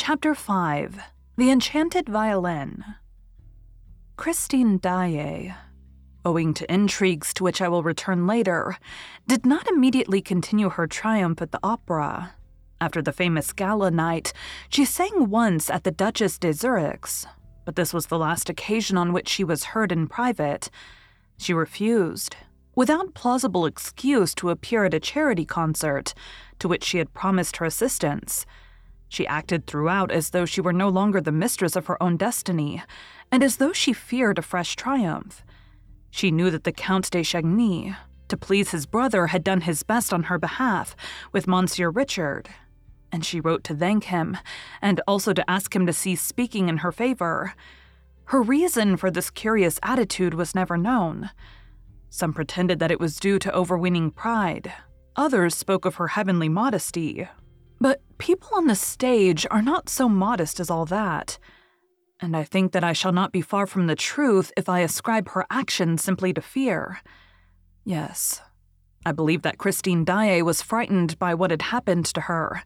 Chapter 5 The Enchanted Violin. Christine Daae, owing to intrigues to which I will return later, did not immediately continue her triumph at the opera. After the famous gala night, she sang once at the Duchess de Zurich's, but this was the last occasion on which she was heard in private. She refused, without plausible excuse, to appear at a charity concert, to which she had promised her assistance. She acted throughout as though she were no longer the mistress of her own destiny, and as though she feared a fresh triumph. She knew that the Count de Chagny, to please his brother, had done his best on her behalf with Monsieur Richard, and she wrote to thank him, and also to ask him to cease speaking in her favor. Her reason for this curious attitude was never known. Some pretended that it was due to overweening pride, others spoke of her heavenly modesty, but people on the stage are not so modest as all that. And I think that I shall not be far from the truth if I ascribe her action simply to fear. Yes, I believe that Christine Daae was frightened by what had happened to her.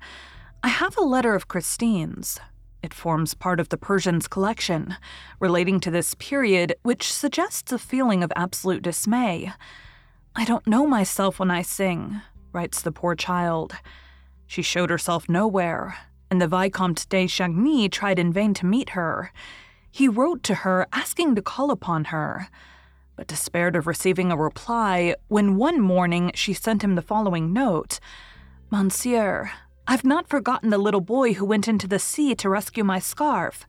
I have a letter of Christine's. It forms part of the Persians collection, relating to this period, which suggests a feeling of absolute dismay. I don't know myself when I sing, writes the poor child. She showed herself nowhere, and the Vicomte de Chagny tried in vain to meet her. He wrote to her asking to call upon her, but despaired of receiving a reply when one morning she sent him the following note Monsieur, I've not forgotten the little boy who went into the sea to rescue my scarf.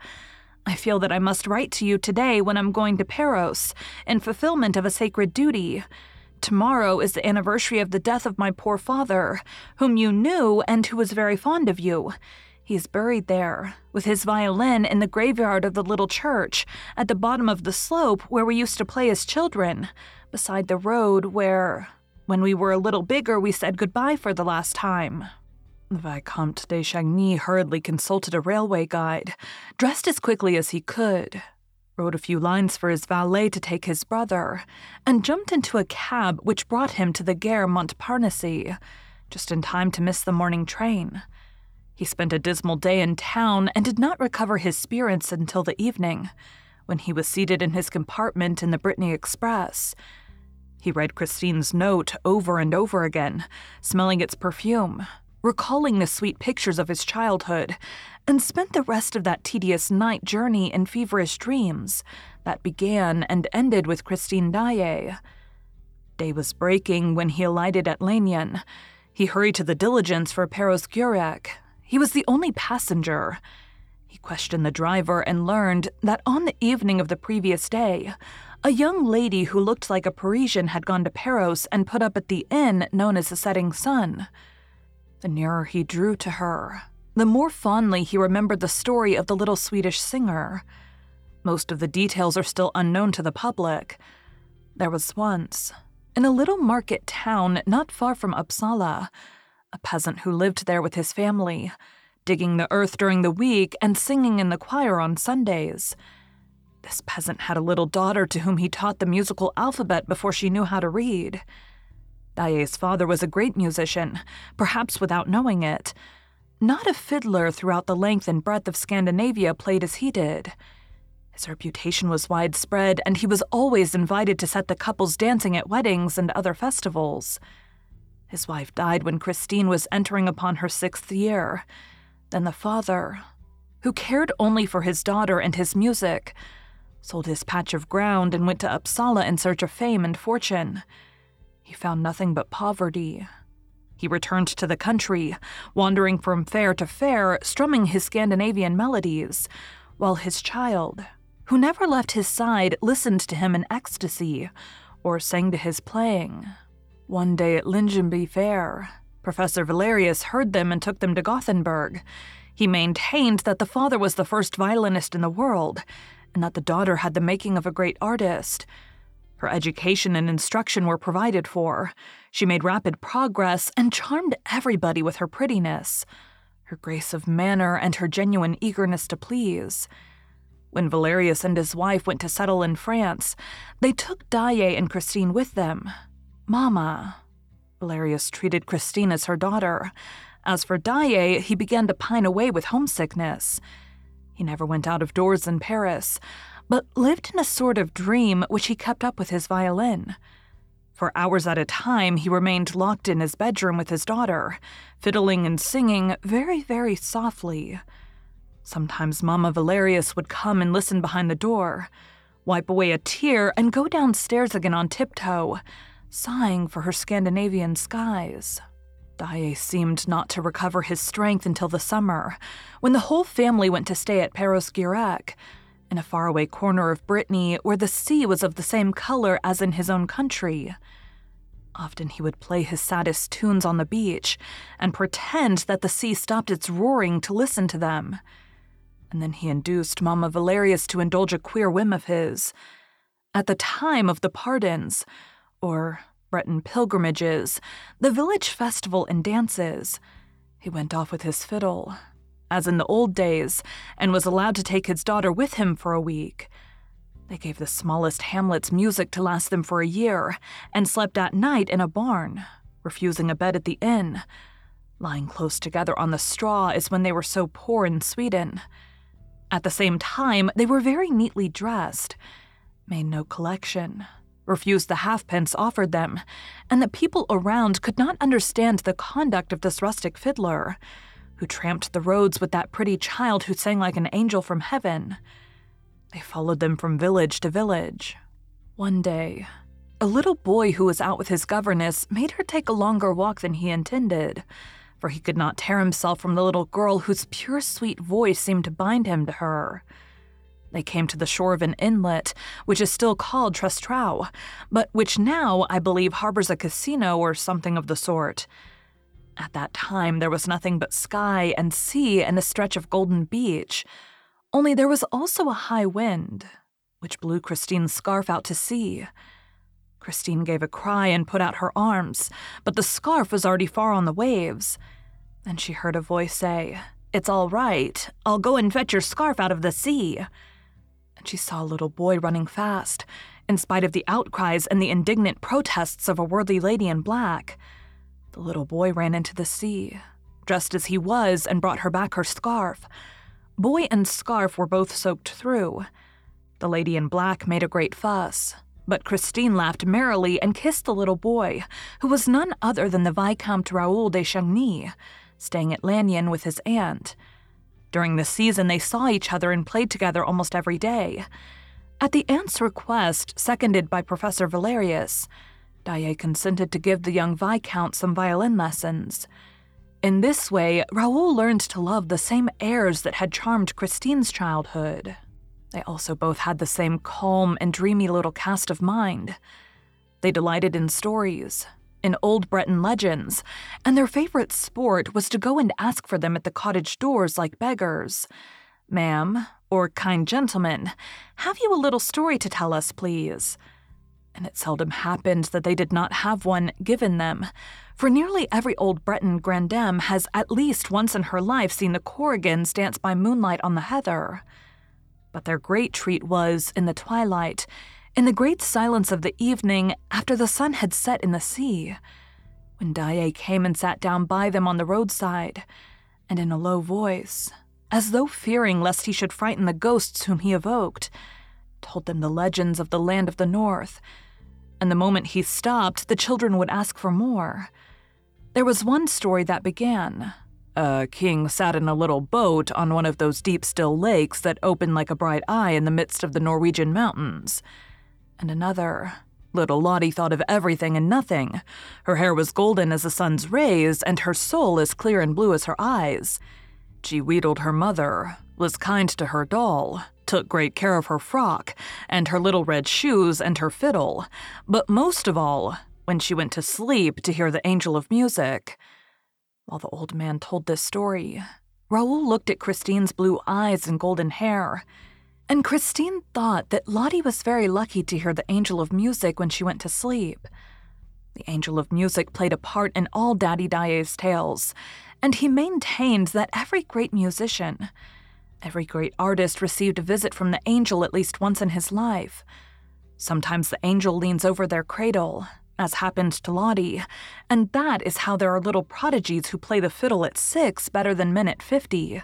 I feel that I must write to you today when I'm going to Perros in fulfillment of a sacred duty. Tomorrow is the anniversary of the death of my poor father, whom you knew and who was very fond of you. He is buried there, with his violin in the graveyard of the little church, at the bottom of the slope where we used to play as children, beside the road where, when we were a little bigger, we said goodbye for the last time. The Vicomte de Chagny hurriedly consulted a railway guide, dressed as quickly as he could, wrote a few lines for his valet to take his brother, and jumped into a cab which brought him to the Gare Montparnasse, just in time to miss the morning train. He spent a dismal day in town and did not recover his spirits until the evening, when he was seated in his compartment in the Brittany Express. He read Christine's note over and over again, smelling its perfume, recalling the sweet pictures of his childhood, and spent the rest of that tedious night journey in feverish dreams that began and ended with Christine Daae. Day was breaking when he alighted at Lannion. He hurried to the diligence for Perros Guirec. He was the only passenger. He questioned the driver and learned that on the evening of the previous day, a young lady who looked like a Parisian had gone to Perros and put up at the inn known as the Setting Sun. The nearer he drew to her, the more fondly he remembered the story of the little Swedish singer. Most of the details are still unknown to the public. There was once, in a little market town not far from Uppsala, a peasant who lived there with his family, digging the earth during the week and singing in the choir on Sundays. This peasant had a little daughter to whom he taught the musical alphabet before she knew how to read. Daae's father was a great musician, perhaps without knowing it. Not a fiddler throughout the length and breadth of Scandinavia played as he did. His reputation was widespread, and he was always invited to set the couples dancing at weddings and other festivals. His wife died when Christine was entering upon her sixth year. Then the father, who cared only for his daughter and his music, sold his patch of ground and went to Uppsala in search of fame and fortune. He found nothing but poverty. He returned to the country, wandering from fair to fair, strumming his Scandinavian melodies, while his child, who never left his side, listened to him in ecstasy or sang to his playing. One day at Lyngby Fair, Professor Valerius heard them and took them to Gothenburg. He maintained that the father was the first violinist in the world, and that the daughter had the making of a great artist. Her education and instruction were provided for. She made rapid progress and charmed everybody with her prettiness, her grace of manner, and her genuine eagerness to please. When Valerius and his wife went to settle in France, they took Daae and Christine with them. Mama. Valerius treated Christine as her daughter. As for Daae, he began to pine away with homesickness. He never went out of doors in Paris, but lived in a sort of dream which he kept up with his violin. For hours at a time, he remained locked in his bedroom with his daughter, fiddling and singing very, very softly. Sometimes Mamma Valerius would come and listen behind the door, wipe away a tear, and go downstairs again on tiptoe, sighing for her Scandinavian skies. Daae seemed not to recover his strength until the summer, when the whole family went to stay at Perros Guirec, in a faraway corner of Brittany where the sea was of the same color as in his own country. Often he would play his saddest tunes on the beach and pretend that the sea stopped its roaring to listen to them and then he induced Mamma Valerius to indulge a queer whim of his. At the time of the pardons, or Breton pilgrimages, the village festival and dances, he went off with his fiddle, as in the old days, and was allowed to take his daughter with him for a week. They gave the smallest hamlets music to last them for a year, and slept at night in a barn, refusing a bed at the inn. Lying close together on the straw is when they were so poor in Sweden. At the same time, they were very neatly dressed, made no collection, refused the halfpence offered them, and the people around could not understand the conduct of this rustic fiddler, who tramped the roads with that pretty child who sang like an angel from heaven. They followed them from village to village. One day, a little boy who was out with his governess made her take a longer walk than he intended for he could not tear himself from the little girl whose pure sweet voice seemed to bind him to her. They came to the shore of an inlet, which is still called Trestraou, but which now, I believe, harbors a casino or something of the sort. At that time, there was nothing but sky and sea and a stretch of golden beach. Only there was also a high wind, which blew Christine's scarf out to sea. Christine gave a cry and put out her arms, but the scarf was already far on the waves. Then she heard a voice say, It's all right. I'll go and fetch your scarf out of the sea. And she saw a little boy running fast, in spite of the outcries and the indignant protests of a worthy lady in black. The little boy ran into the sea, dressed as he was, and brought her back her scarf. Boy and scarf were both soaked through. The lady in black made a great fuss, but Christine laughed merrily and kissed the little boy, who was none other than the Vicomte Raoul de Chagny, staying at Lannion with his aunt. During the season, they saw each other and played together almost every day. At the aunt's request, seconded by Professor Valerius, Daae consented to give the young Viscount some violin lessons. In this way, Raoul learned to love the same airs that had charmed Christine's childhood. They also both had the same calm and dreamy little cast of mind. They delighted in stories, in old Breton legends, and their favorite sport was to go and ask for them at the cottage doors like beggars. Ma'am, or kind gentleman, have you a little story to tell us, please? And it seldom happened that they did not have one given them, for nearly every old Breton grandame has at least once in her life seen the Korrigans dance by moonlight on the heather. But their great treat was, in the twilight, in the great silence of the evening after the sun had set in the sea, when Daae came and sat down by them on the roadside, and in a low voice, as though fearing lest he should frighten the ghosts whom he evoked, told them the legends of the land of the north. And the moment he stopped, the children would ask for more. There was one story that began a king sat in a little boat on one of those deep, still lakes that open like a bright eye in the midst of the Norwegian mountains. And another. Little Lottie thought of everything and nothing. Her hair was golden as the sun's rays, and her soul as clear and blue as her eyes. She wheedled her mother, was kind to her doll, took great care of her frock, and her little red shoes and her fiddle, but most of all, when she went to sleep to hear the angel of music. While the old man told this story, Raoul looked at Christine's blue eyes and golden hair, and Christine thought that Lottie was very lucky to hear the angel of music when she went to sleep. The angel of music played a part in all Daddy Daae's tales, and he maintained that every great musician, every great artist received a visit from the angel at least once in his life. Sometimes the angel leans over their cradle, as happened to Lottie, and that is how there are little prodigies who play the fiddle at six better than men at fifty,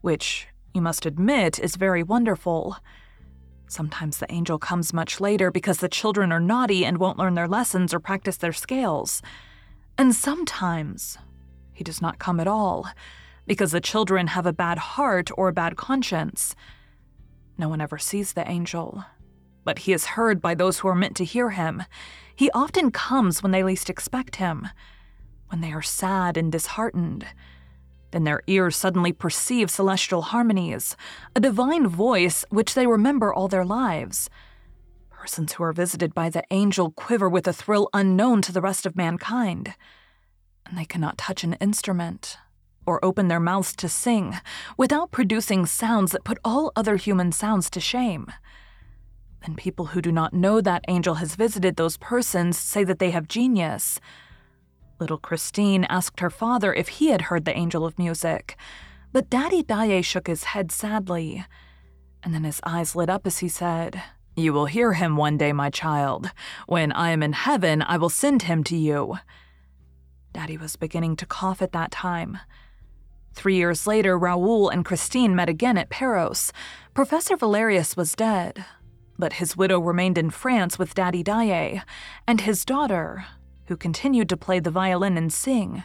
which, you must admit, is very wonderful. Sometimes the angel comes much later because the children are naughty and won't learn their lessons or practice their scales. And sometimes he does not come at all because the children have a bad heart or a bad conscience. No one ever sees the angel, but he is heard by those who are meant to hear him, he often comes when they least expect him, when they are sad and disheartened. Then their ears suddenly perceive celestial harmonies, a divine voice which they remember all their lives. Persons who are visited by the angel quiver with a thrill unknown to the rest of mankind, and they cannot touch an instrument or open their mouths to sing without producing sounds that put all other human sounds to shame. And people who do not know that angel has visited those persons say that they have genius. Little Christine asked her father if he had heard the angel of music, but Daddy Daae shook his head sadly. And then his eyes lit up as he said, You will hear him one day, my child. When I am in heaven, I will send him to you. Daddy was beginning to cough at that time. Three years later, Raoul and Christine met again at Perros. Professor Valerius was dead, but his widow remained in France with Daddy Daae, and his daughter, who continued to play the violin and sing,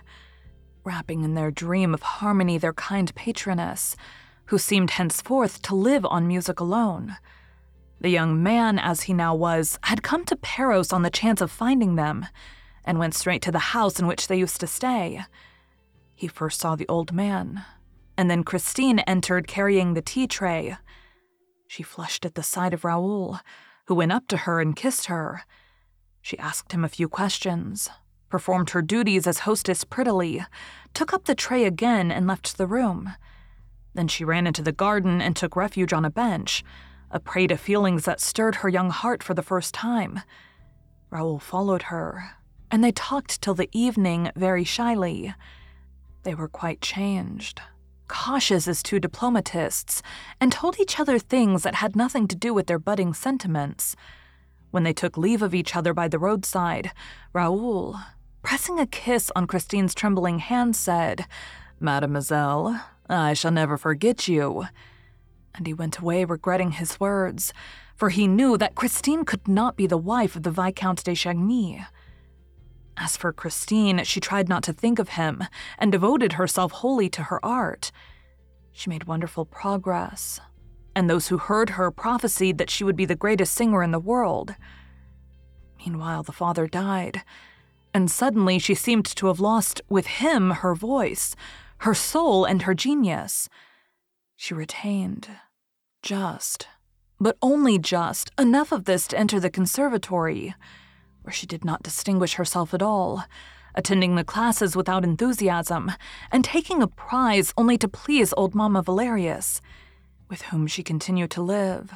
wrapping in their dream of harmony their kind patroness, who seemed henceforth to live on music alone. The young man, as he now was, had come to Perros on the chance of finding them, and went straight to the house in which they used to stay. He first saw the old man, and then Christine entered carrying the tea tray. She flushed at the sight of Raoul, who went up to her and kissed her. She asked him a few questions, performed her duties as hostess prettily, took up the tray again, and left the room. Then she ran into the garden and took refuge on a bench, a prey to feelings that stirred her young heart for the first time. Raoul followed her, and they talked till the evening very shyly. They were quite changed cautious as two diplomatists, and told each other things that had nothing to do with their budding sentiments. When they took leave of each other by the roadside, Raoul, pressing a kiss on Christine's trembling hand, said, Mademoiselle, I shall never forget you. And he went away regretting his words, for he knew that Christine could not be the wife of the Viscount de Chagny. As for Christine, she tried not to think of him and devoted herself wholly to her art. She made wonderful progress, and those who heard her prophesied that she would be the greatest singer in the world. Meanwhile, the father died, and suddenly she seemed to have lost with him her voice, her soul, and her genius. She retained just, but only just, enough of this to enter the conservatory where she did not distinguish herself at all, attending the classes without enthusiasm, and taking a prize only to please old Mamma Valerius, with whom she continued to live.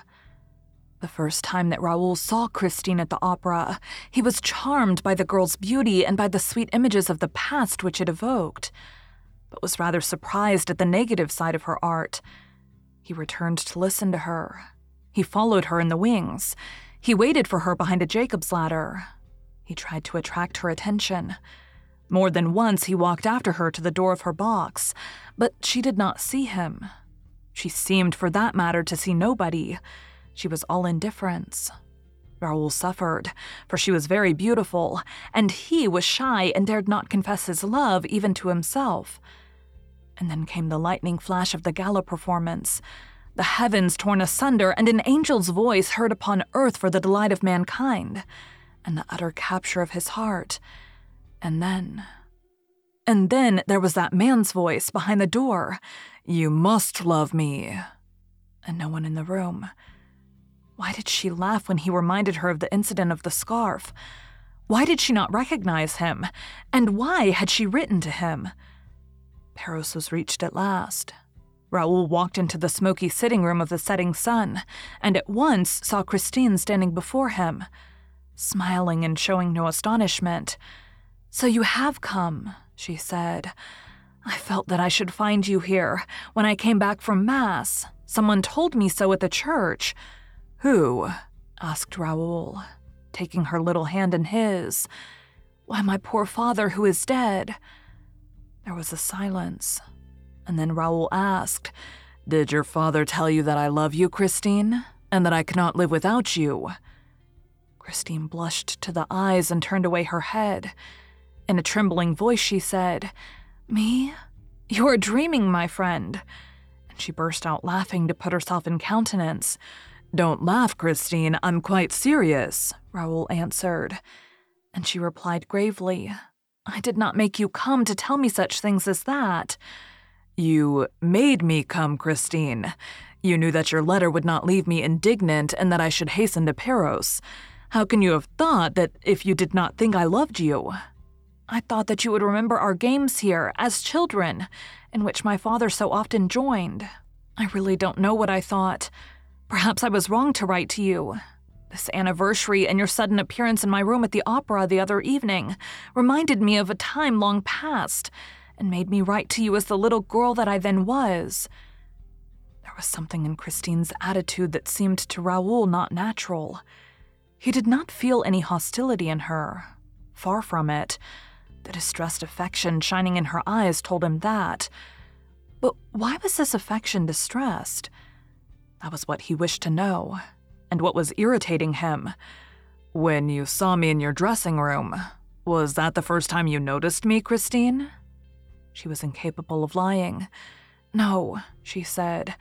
The first time that Raoul saw Christine at the opera, he was charmed by the girl's beauty and by the sweet images of the past which it evoked, but was rather surprised at the negative side of her art. He returned to listen to her. He followed her in the wings. He waited for her behind a Jacob's ladder. He tried to attract her attention. More than once, he walked after her to the door of her box, but she did not see him. She seemed, for that matter, to see nobody. She was all indifference. Raoul suffered, for she was very beautiful, and he was shy and dared not confess his love even to himself. And then came the lightning flash of the gala performance, the heavens torn asunder, and an angel's voice heard upon earth for the delight of mankind, and the utter capture of his heart. And then. And then there was that man's voice behind the door You must love me. And no one in the room. Why did she laugh when he reminded her of the incident of the scarf? Why did she not recognize him? And why had she written to him? Perros was reached at last. Raoul walked into the smoky sitting room of the setting sun, and at once saw Christine standing before him, smiling and showing no astonishment. So you have come, she said. I felt that I should find you here when I came back from Mass. Someone told me so at the church. Who? asked Raoul, taking her little hand in his. Why, my poor father, who is dead. There was a silence, and then Raoul asked, Did your father tell you that I love you, Christine, and that I cannot live without you? Christine blushed to the eyes and turned away her head. In a trembling voice, she said, Me? You are dreaming, my friend. And she burst out laughing to put herself in countenance. Don't laugh, Christine, I'm quite serious, Raoul answered. And she replied gravely, I did not make you come to tell me such things as that. You made me come, Christine. You knew that your letter would not leave me indignant and that I should hasten to Perros. How can you have thought that if you did not think I loved you? I thought that you would remember our games here, as children, in which my father so often joined. I really don't know what I thought. Perhaps I was wrong to write to you. This anniversary and your sudden appearance in my room at the opera the other evening reminded me of a time long past and made me write to you as the little girl that I then was. There was something in Christine's attitude that seemed to Raoul not natural. He did not feel any hostility in her. Far from it. The distressed affection shining in her eyes told him that. But why was this affection distressed? That was what he wished to know, and what was irritating him. When you saw me in your dressing room, was that the first time you noticed me, Christine? She was incapable of lying. No, she said.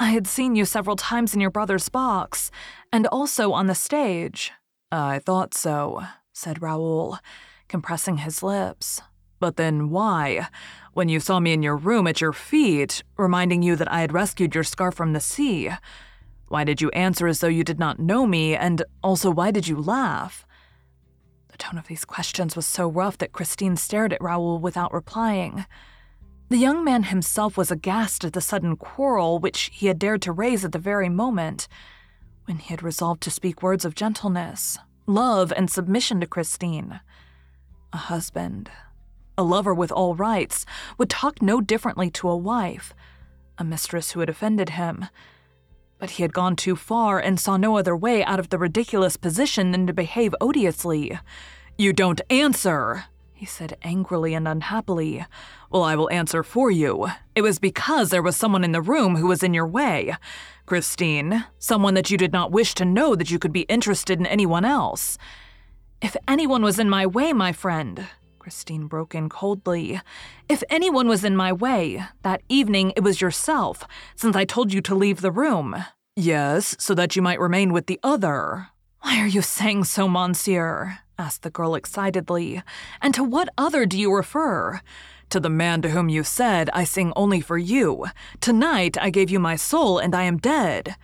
I had seen you several times in your brother's box, and also on the stage. I thought so, said Raoul compressing his lips. But then why? When you saw me in your room at your feet, reminding you that I had rescued your scarf from the sea, why did you answer as though you did not know me, and also why did you laugh? The tone of these questions was so rough that Christine stared at Raoul without replying. The young man himself was aghast at the sudden quarrel which he had dared to raise at the very moment when he had resolved to speak words of gentleness, love, and submission to Christine. A husband, a lover with all rights, would talk no differently to a wife, a mistress who had offended him. But he had gone too far and saw no other way out of the ridiculous position than to behave odiously. You don't answer, he said angrily and unhappily. Well, I will answer for you. It was because there was someone in the room who was in your way. Christine, someone that you did not wish to know that you could be interested in anyone else. If anyone was in my way, my friend, Christine broke in coldly. If anyone was in my way, that evening it was yourself, since I told you to leave the room. Yes, so that you might remain with the other. Why are you saying so, monsieur? Asked the girl excitedly. And to what other do you refer? To the man to whom you said, I sing only for you. Tonight I gave you my soul, and I am dead.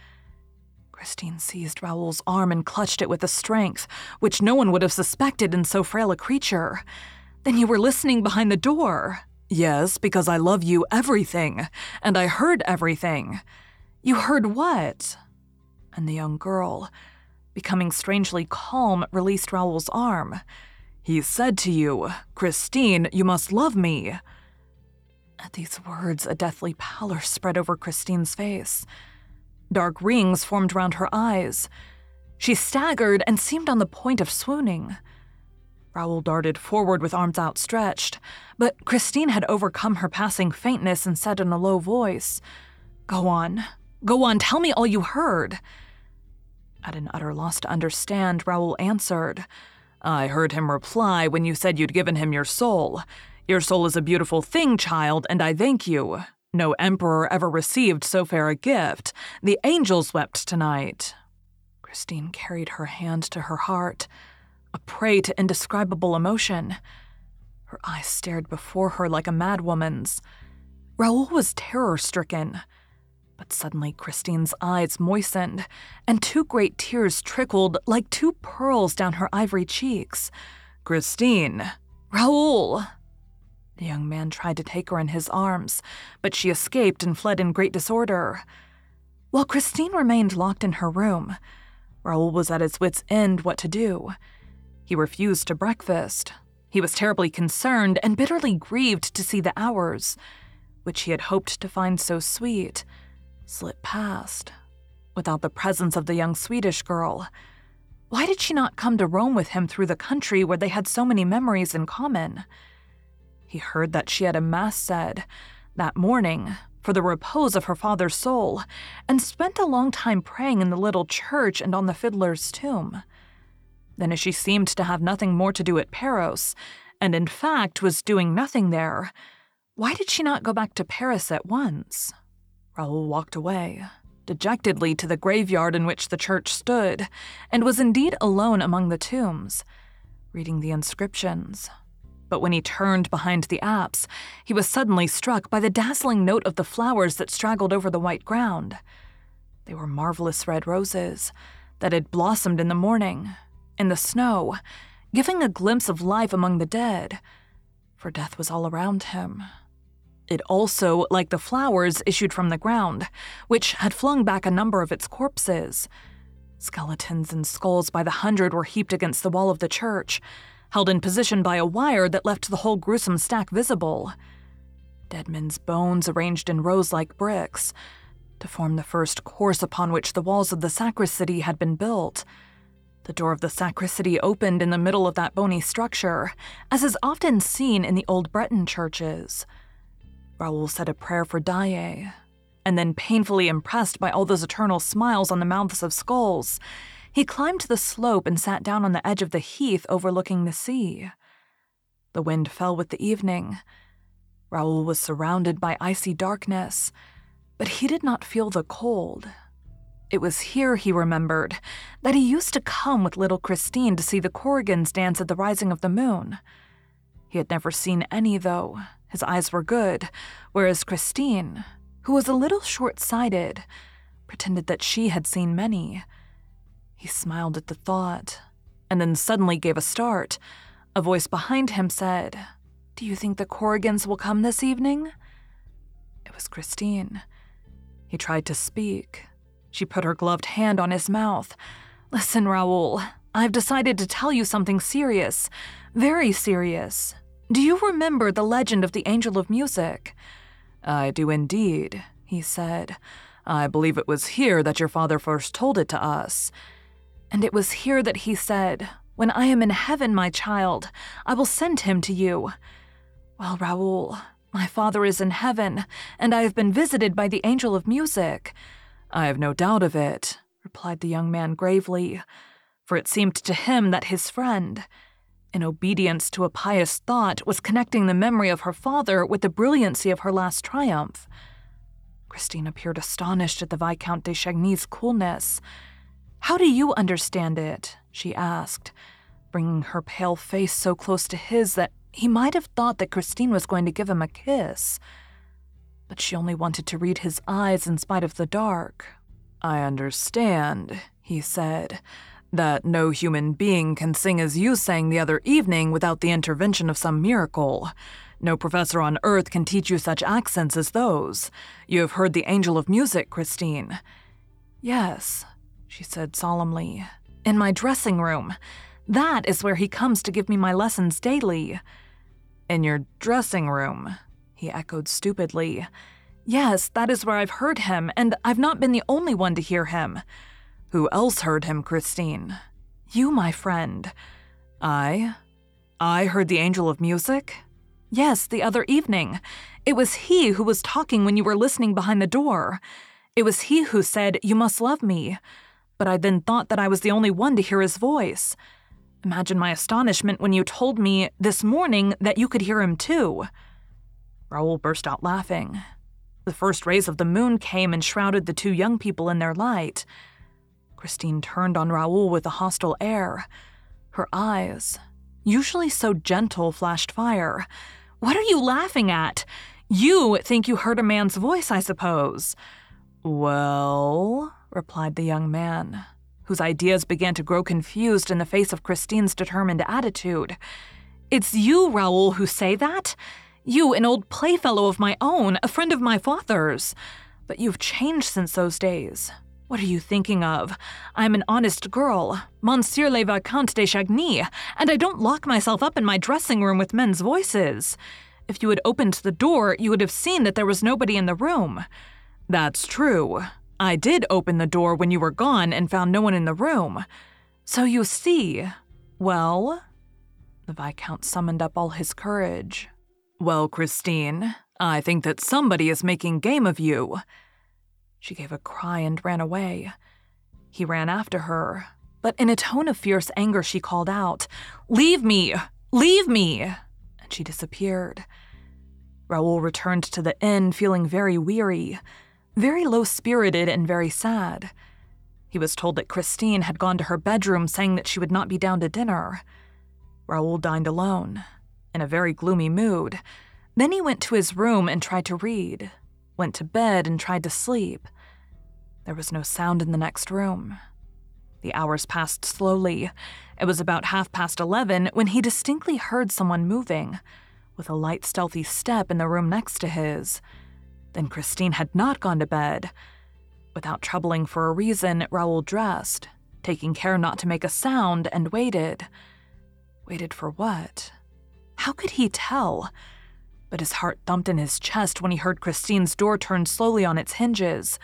Christine seized Raoul's arm and clutched it with a strength which no one would have suspected in so frail a creature. Then you were listening behind the door. Yes, because I love you everything, and I heard everything. You heard what? And the young girl, becoming strangely calm, released Raoul's arm. He said to you, Christine, you must love me. At these words, a deathly pallor spread over Christine's face. Dark rings formed round her eyes. She staggered and seemed on the point of swooning. Raoul darted forward with arms outstretched, but Christine had overcome her passing faintness and said in a low voice, Go on, go on, tell me all you heard. At an utter loss to understand, Raoul answered, I heard him reply when you said you'd given him your soul. Your soul is a beautiful thing, child, and I thank you. No emperor ever received so fair a gift. The angels wept tonight. Christine carried her hand to her heart, a prey to indescribable emotion. Her eyes stared before her like a madwoman's. Raoul was terror stricken. But suddenly Christine's eyes moistened, and two great tears trickled like two pearls down her ivory cheeks. Christine! Raoul! The young man tried to take her in his arms, but she escaped and fled in great disorder. While Christine remained locked in her room, Raoul was at his wits' end what to do. He refused to breakfast. He was terribly concerned and bitterly grieved to see the hours, which he had hoped to find so sweet, slip past without the presence of the young Swedish girl. Why did she not come to roam with him through the country where they had so many memories in common? He heard that she had a mass said that morning for the repose of her father's soul, and spent a long time praying in the little church and on the fiddler's tomb. Then, as she seemed to have nothing more to do at Perros, and in fact was doing nothing there, why did she not go back to Paris at once? Raoul walked away, dejectedly to the graveyard in which the church stood, and was indeed alone among the tombs, reading the inscriptions. But when he turned behind the apse, he was suddenly struck by the dazzling note of the flowers that straggled over the white ground. They were marvelous red roses that had blossomed in the morning, in the snow, giving a glimpse of life among the dead, for death was all around him. It also, like the flowers, issued from the ground, which had flung back a number of its corpses. Skeletons and skulls by the hundred were heaped against the wall of the church, held in position by a wire that left the whole gruesome stack visible. Dead men's bones arranged in rows like bricks, to form the first course upon which the walls of the sacristy had been built. The door of the sacristy opened in the middle of that bony structure, as is often seen in the old Breton churches. Raoul said a prayer for Daae, and then, painfully impressed by all those eternal smiles on the mouths of skulls, he climbed the slope and sat down on the edge of the heath overlooking the sea. The wind fell with the evening. Raoul was surrounded by icy darkness, but he did not feel the cold. It was here, he remembered, that he used to come with little Christine to see the Korrigans dance at the rising of the moon. He had never seen any, though, his eyes were good, whereas Christine, who was a little short sighted, pretended that she had seen many. He smiled at the thought, and then suddenly gave a start. A voice behind him said, Do you think the Korrigans will come this evening? It was Christine. He tried to speak. She put her gloved hand on his mouth. Listen, Raoul, I've decided to tell you something serious. Very serious. Do you remember the legend of the Angel of Music? I do indeed, he said. I believe it was here that your father first told it to us. And it was here that he said, When I am in heaven, my child, I will send him to you. Well, Raoul, my father is in heaven, and I have been visited by the Angel of Music. I have no doubt of it, replied the young man gravely, for it seemed to him that his friend, in obedience to a pious thought, was connecting the memory of her father with the brilliancy of her last triumph. Christine appeared astonished at the Viscount de Chagny's coolness. How do you understand it? she asked, bringing her pale face so close to his that he might have thought that Christine was going to give him a kiss. But she only wanted to read his eyes in spite of the dark. I understand, he said that no human being can sing as you sang the other evening without the intervention of some miracle. No professor on earth can teach you such accents as those. You have heard the angel of music, Christine. Yes, she said solemnly. In my dressing room. That is where he comes to give me my lessons daily. In your dressing room, he echoed stupidly. Yes, that is where I've heard him, and I've not been the only one to hear him. Who else heard him, Christine? You, my friend. I? I heard the angel of music? Yes, the other evening. It was he who was talking when you were listening behind the door. It was he who said, You must love me. But I then thought that I was the only one to hear his voice. Imagine my astonishment when you told me this morning that you could hear him too. Raoul burst out laughing. The first rays of the moon came and shrouded the two young people in their light. Christine turned on Raoul with a hostile air. Her eyes, usually so gentle, flashed fire. What are you laughing at? You think you heard a man's voice, I suppose. Well, replied the young man, whose ideas began to grow confused in the face of Christine's determined attitude. It's you, Raoul, who say that? You, an old playfellow of my own, a friend of my father's. But you've changed since those days. What are you thinking of? I'm an honest girl, Monsieur le Vicomte de Chagny, and I don't lock myself up in my dressing room with men's voices. If you had opened the door, you would have seen that there was nobody in the room. That's true. I did open the door when you were gone and found no one in the room. So you see. Well? The Viscount summoned up all his courage. Well, Christine, I think that somebody is making game of you. She gave a cry and ran away. He ran after her, but in a tone of fierce anger, she called out, Leave me! Leave me! And she disappeared. Raoul returned to the inn feeling very weary, very low spirited, and very sad. He was told that Christine had gone to her bedroom saying that she would not be down to dinner. Raoul dined alone, in a very gloomy mood. Then he went to his room and tried to read, went to bed and tried to sleep. There was no sound in the next room. The hours passed slowly. It was about half past eleven when he distinctly heard someone moving, with a light, stealthy step in the room next to his. Then Christine had not gone to bed. Without troubling for a reason, Raoul dressed, taking care not to make a sound, and waited. Waited for what? How could he tell? But his heart thumped in his chest when he heard Christine's door turn slowly on its hinges.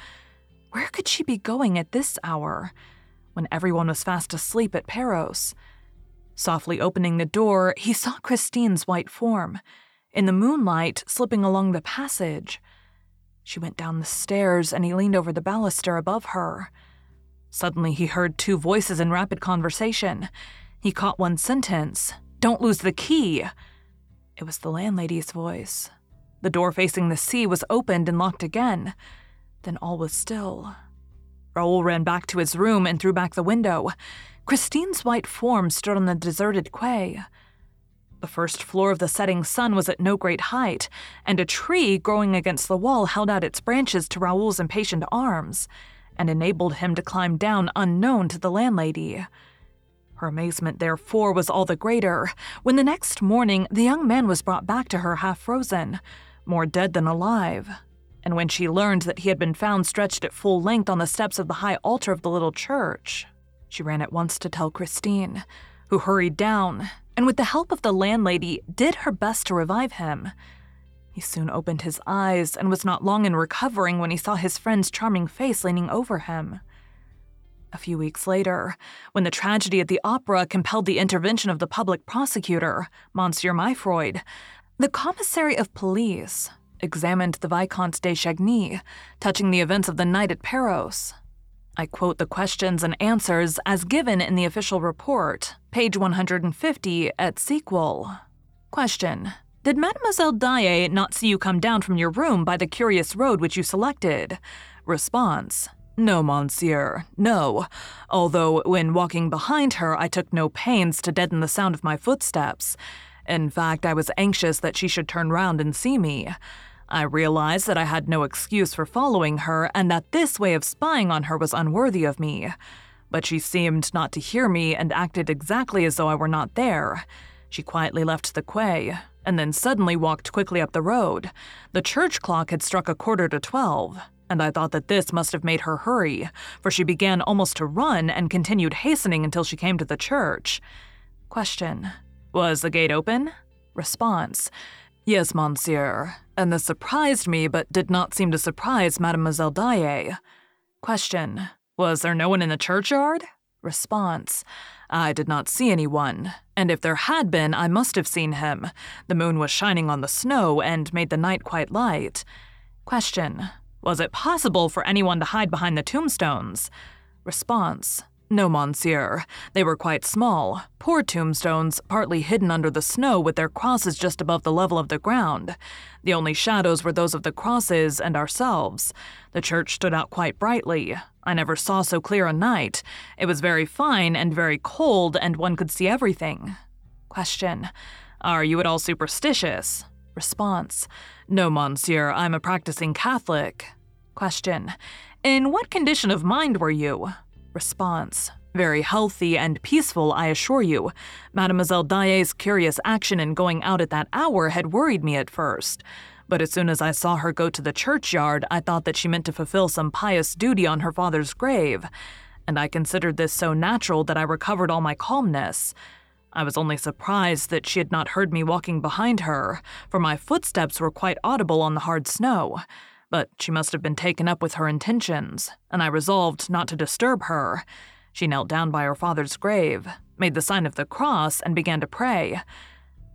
Where could she be going at this hour, when everyone was fast asleep at Perros? Softly opening the door, he saw Christine's white form, in the moonlight, slipping along the passage. She went down the stairs and he leaned over the baluster above her. Suddenly, he heard two voices in rapid conversation. He caught one sentence Don't lose the key. It was the landlady's voice. The door facing the sea was opened and locked again. Then all was still. Raoul ran back to his room and threw back the window. Christine's white form stood on the deserted quay. The first floor of the setting sun was at no great height, and a tree growing against the wall held out its branches to Raoul's impatient arms and enabled him to climb down unknown to the landlady. Her amazement, therefore, was all the greater when the next morning the young man was brought back to her half frozen, more dead than alive. And when she learned that he had been found stretched at full length on the steps of the high altar of the little church, she ran at once to tell Christine, who hurried down and with the help of the landlady did her best to revive him. He soon opened his eyes and was not long in recovering when he saw his friend's charming face leaning over him. A few weeks later, when the tragedy at the opera compelled the intervention of the public prosecutor, Monsieur Mifroid, the commissary of police examined the Vicomte de Chagny, touching the events of the night at Perros. I quote the questions and answers as given in the official report, page 150 et sequel. Question Did Mademoiselle Daae not see you come down from your room by the curious road which you selected? Response No, monsieur, no. Although, when walking behind her, I took no pains to deaden the sound of my footsteps. In fact, I was anxious that she should turn round and see me. I realized that I had no excuse for following her and that this way of spying on her was unworthy of me. But she seemed not to hear me and acted exactly as though I were not there. She quietly left the quay and then suddenly walked quickly up the road. The church clock had struck a quarter to twelve, and I thought that this must have made her hurry, for she began almost to run and continued hastening until she came to the church. Question Was the gate open? Response Yes, monsieur. And this surprised me, but did not seem to surprise Mademoiselle Daae. Question Was there no one in the churchyard? Response I did not see anyone, and if there had been, I must have seen him. The moon was shining on the snow and made the night quite light. Question Was it possible for anyone to hide behind the tombstones? Response no, monsieur. They were quite small, poor tombstones, partly hidden under the snow with their crosses just above the level of the ground. The only shadows were those of the crosses and ourselves. The church stood out quite brightly. I never saw so clear a night. It was very fine and very cold, and one could see everything. Question Are you at all superstitious? Response No, monsieur, I'm a practicing Catholic. Question In what condition of mind were you? Response Very healthy and peaceful, I assure you. Mademoiselle Daae's curious action in going out at that hour had worried me at first. But as soon as I saw her go to the churchyard, I thought that she meant to fulfill some pious duty on her father's grave. And I considered this so natural that I recovered all my calmness. I was only surprised that she had not heard me walking behind her, for my footsteps were quite audible on the hard snow but she must have been taken up with her intentions, and I resolved not to disturb her. She knelt down by her father's grave, made the sign of the cross, and began to pray.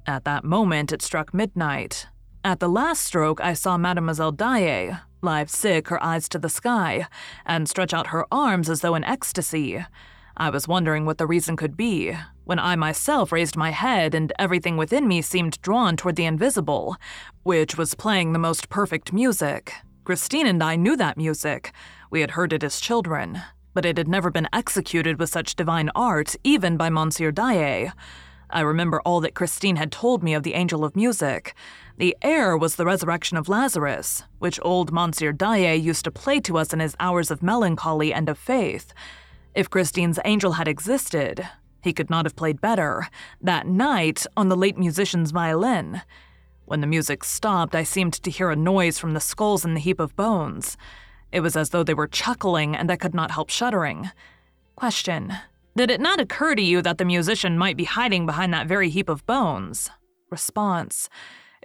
At that moment, it struck midnight. At the last stroke, I saw Mademoiselle Daae, lie sick, her eyes to the sky, and stretch out her arms as though in ecstasy. I was wondering what the reason could be, when I myself raised my head and everything within me seemed drawn toward the invisible, which was playing the most perfect music. Christine and I knew that music. We had heard it as children, but it had never been executed with such divine art, even by Monsieur Daae. I remember all that Christine had told me of the Angel of Music. The air was the resurrection of Lazarus, which old Monsieur Daae used to play to us in his hours of melancholy and of faith. If Christine's angel had existed, he could not have played better, that night on the late musician's violin. When the music stopped, I seemed to hear a noise from the skulls in the heap of bones. It was as though they were chuckling, and I could not help shuddering. Question Did it not occur to you that the musician might be hiding behind that very heap of bones? Response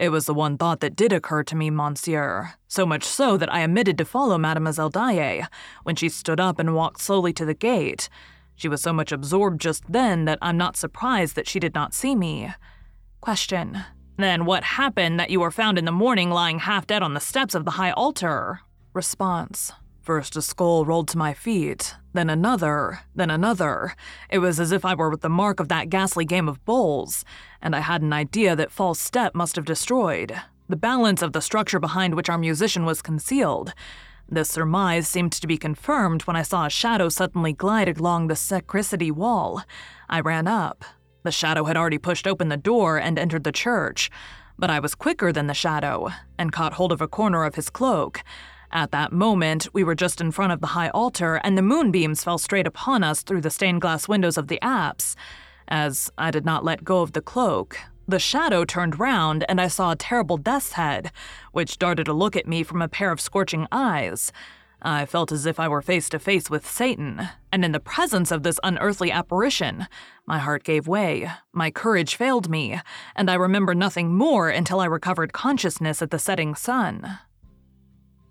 it was the one thought that did occur to me, monsieur. So much so that I omitted to follow Mademoiselle Daae when she stood up and walked slowly to the gate. She was so much absorbed just then that I'm not surprised that she did not see me. Question. Then what happened that you were found in the morning lying half dead on the steps of the high altar? Response. First a skull rolled to my feet, then another, then another. It was as if I were with the mark of that ghastly game of bowls, and I had an idea that false step must have destroyed the balance of the structure behind which our musician was concealed. This surmise seemed to be confirmed when I saw a shadow suddenly glide along the sacristy wall. I ran up. The shadow had already pushed open the door and entered the church, but I was quicker than the shadow and caught hold of a corner of his cloak. At that moment, we were just in front of the high altar, and the moonbeams fell straight upon us through the stained glass windows of the apse. As I did not let go of the cloak, the shadow turned round, and I saw a terrible death's head, which darted a look at me from a pair of scorching eyes. I felt as if I were face to face with Satan, and in the presence of this unearthly apparition, my heart gave way, my courage failed me, and I remember nothing more until I recovered consciousness at the setting sun.